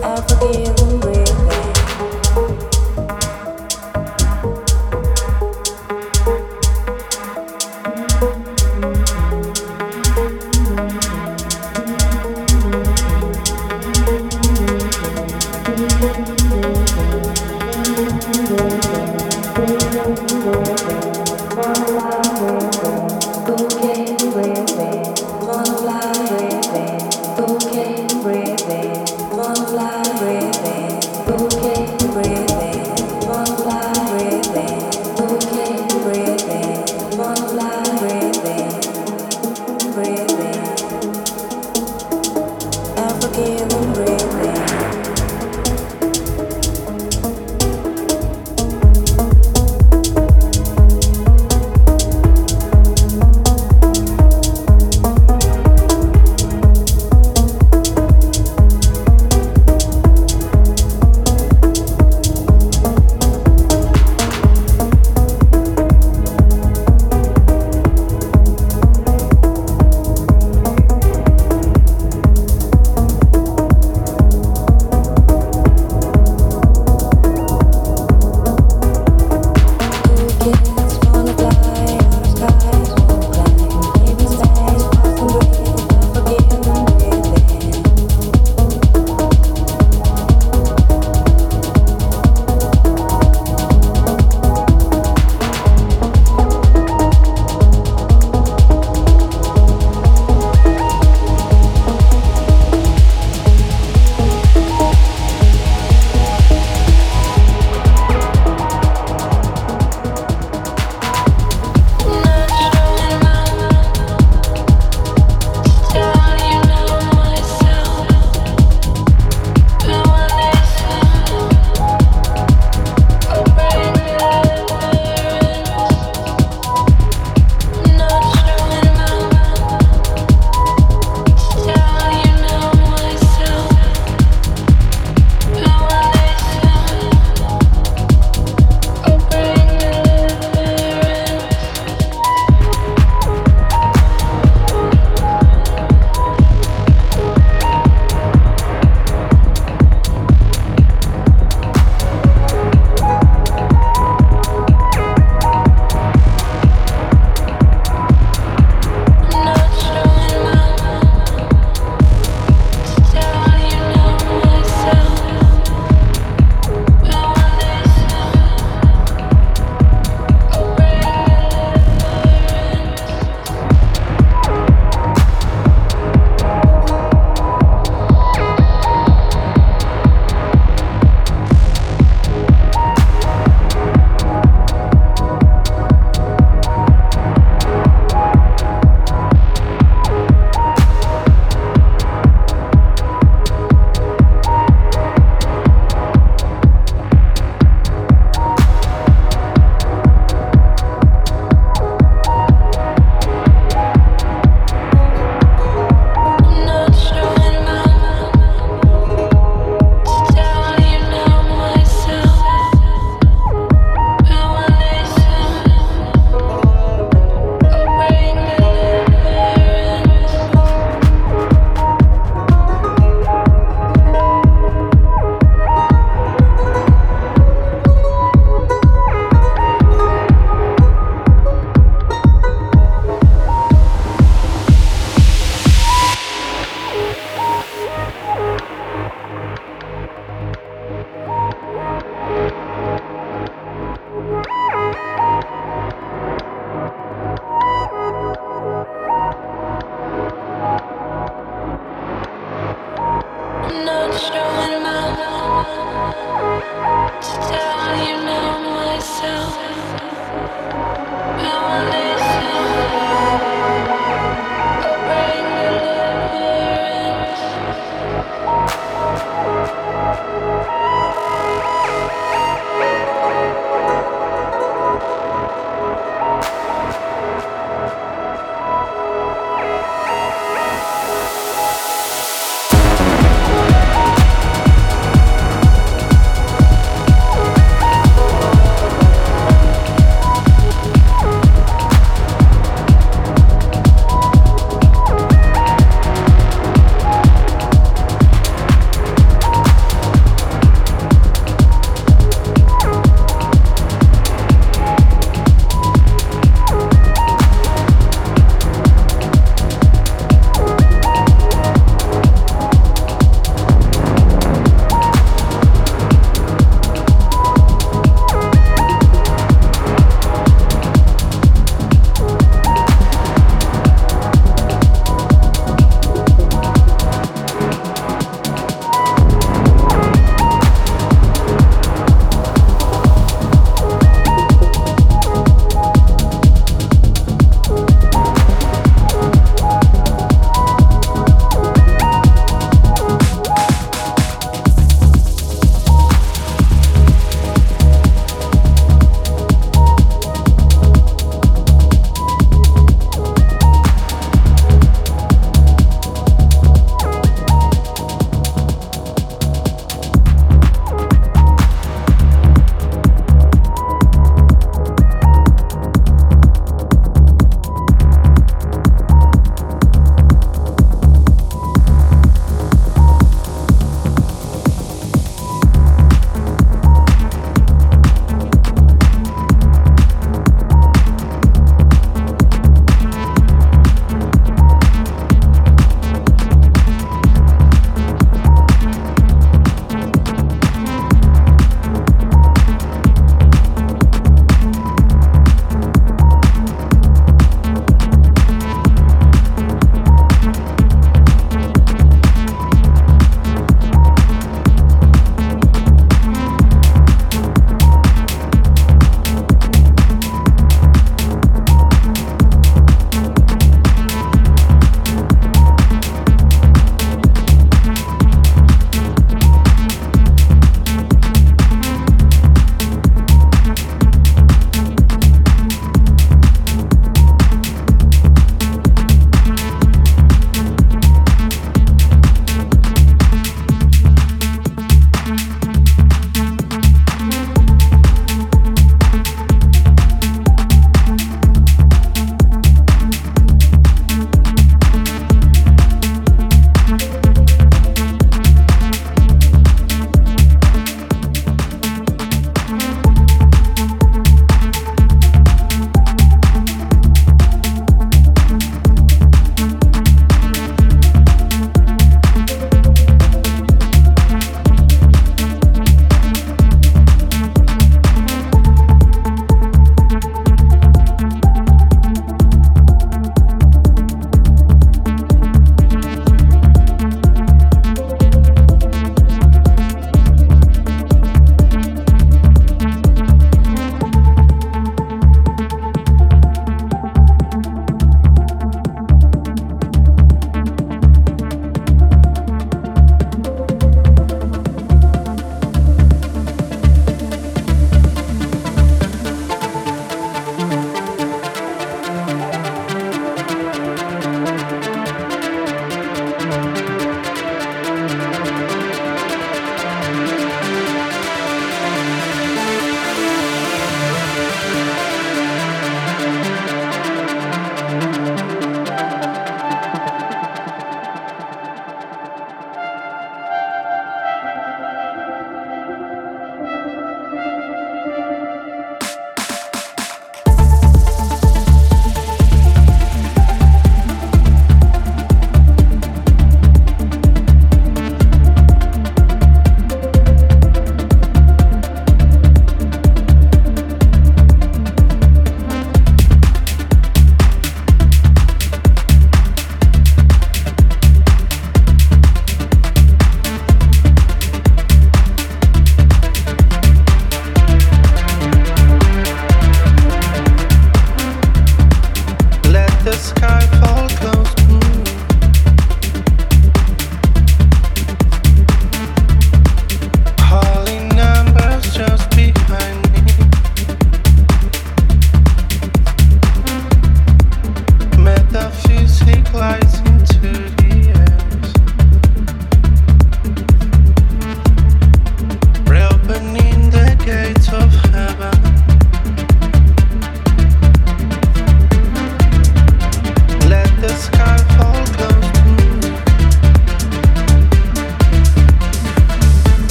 I forgive and breathe.